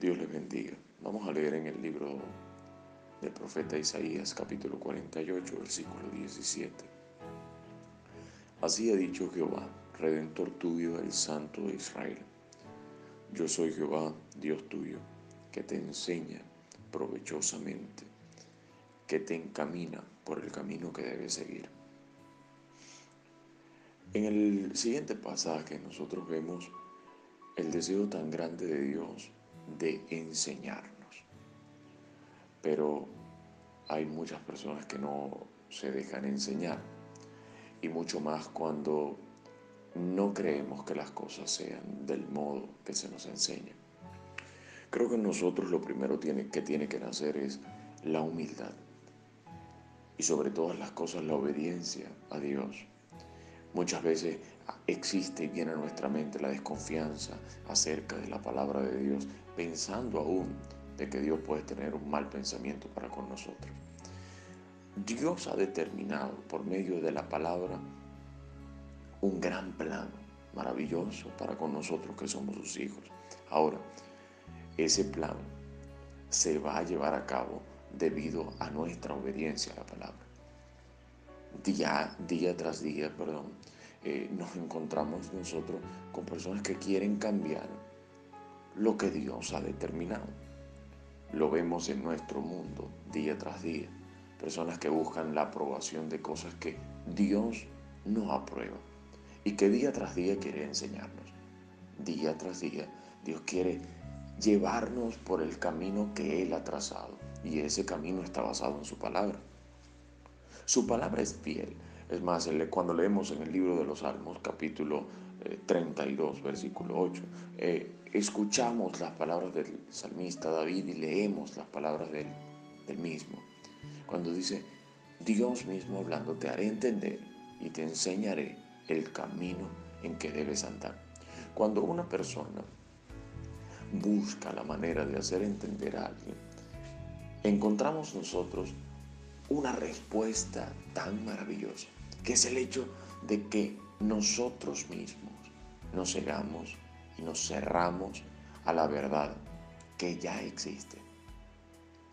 Dios les bendiga. Vamos a leer en el libro del profeta Isaías capítulo 48 versículo 17. Así ha dicho Jehová, Redentor tuyo, el Santo de Israel. Yo soy Jehová, Dios tuyo, que te enseña provechosamente, que te encamina por el camino que debes seguir. En el siguiente pasaje nosotros vemos el deseo tan grande de Dios de enseñarnos. Pero hay muchas personas que no se dejan enseñar y mucho más cuando no creemos que las cosas sean del modo que se nos enseña. Creo que nosotros lo primero que tiene que nacer es la humildad y sobre todas las cosas la obediencia a Dios. Muchas veces existe y viene a nuestra mente la desconfianza acerca de la palabra de Dios, pensando aún de que Dios puede tener un mal pensamiento para con nosotros. Dios ha determinado por medio de la palabra un gran plan maravilloso para con nosotros que somos sus hijos. Ahora, ese plan se va a llevar a cabo debido a nuestra obediencia a la palabra. Día, día tras día, perdón, eh, nos encontramos nosotros con personas que quieren cambiar lo que Dios ha determinado. Lo vemos en nuestro mundo día tras día. Personas que buscan la aprobación de cosas que Dios no aprueba y que día tras día quiere enseñarnos. Día tras día Dios quiere llevarnos por el camino que Él ha trazado y ese camino está basado en su palabra. Su palabra es fiel. Es más, cuando leemos en el libro de los Salmos, capítulo 32, eh, versículo 8, eh, escuchamos las palabras del salmista David y leemos las palabras del, del mismo. Cuando dice, Dios mismo hablando, te haré entender y te enseñaré el camino en que debes andar. Cuando una persona busca la manera de hacer entender a alguien, encontramos nosotros una respuesta tan maravillosa, que es el hecho de que nosotros mismos nos cegamos y nos cerramos a la verdad que ya existe.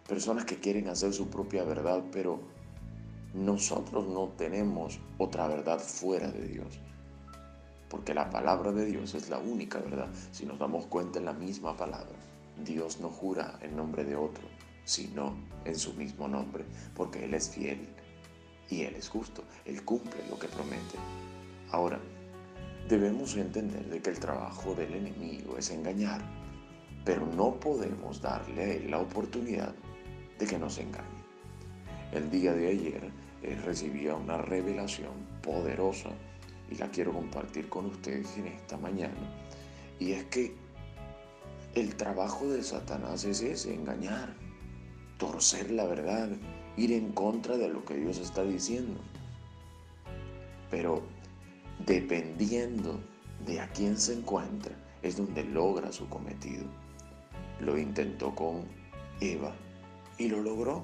Personas que quieren hacer su propia verdad, pero nosotros no tenemos otra verdad fuera de Dios. Porque la palabra de Dios es la única verdad. Si nos damos cuenta en la misma palabra, Dios no jura en nombre de otro, sino en su mismo nombre, porque Él es fiel y Él es justo. Él cumple lo que promete. Ahora, debemos entender de que el trabajo del enemigo es engañar, pero no podemos darle a él la oportunidad de que nos engañe. El día de ayer eh, recibía una revelación poderosa y la quiero compartir con ustedes en esta mañana. Y es que el trabajo de Satanás es ese, engañar, torcer la verdad, ir en contra de lo que Dios está diciendo. Pero dependiendo de a quién se encuentra, es donde logra su cometido. Lo intentó con Eva y lo logró.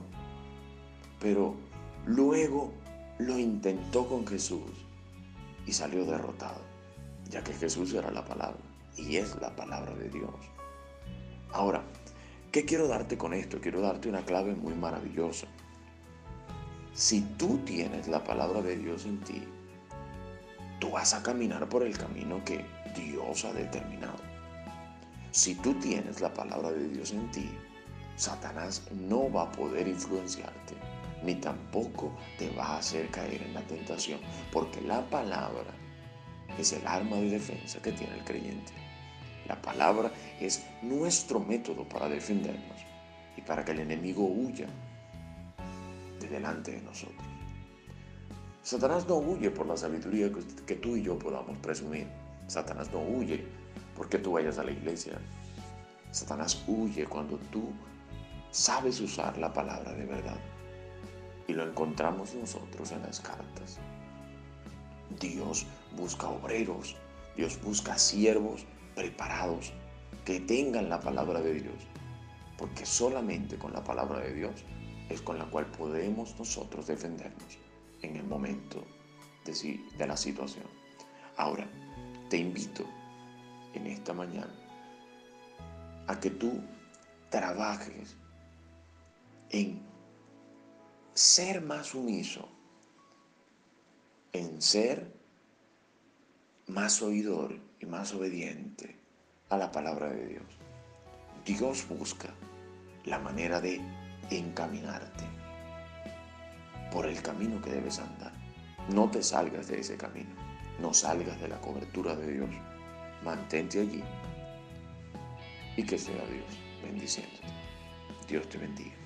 Pero luego lo intentó con Jesús y salió derrotado, ya que Jesús era la palabra y es la palabra de Dios. Ahora, ¿qué quiero darte con esto? Quiero darte una clave muy maravillosa. Si tú tienes la palabra de Dios en ti, tú vas a caminar por el camino que Dios ha determinado. Si tú tienes la palabra de Dios en ti, Satanás no va a poder influenciarte, ni tampoco te va a hacer caer en la tentación, porque la palabra es el arma de defensa que tiene el creyente. La palabra es nuestro método para defendernos y para que el enemigo huya de delante de nosotros. Satanás no huye por la sabiduría que tú y yo podamos presumir. Satanás no huye porque tú vayas a la iglesia. Satanás huye cuando tú sabes usar la palabra de verdad. Y lo encontramos nosotros en las cartas. Dios busca obreros, Dios busca siervos preparados que tengan la palabra de Dios. Porque solamente con la palabra de Dios es con la cual podemos nosotros defendernos en el momento de, la situación. Ahora, te invito en esta mañana a que tú trabajes en ser más sumiso, en ser más oidor y más obediente a la palabra de Dios. Dios busca la manera de encaminarte por el camino que debes andar. No te salgas de ese camino, no salgas de la cobertura de Dios. Mantente allí y que sea Dios bendiciéndote. Dios te bendiga.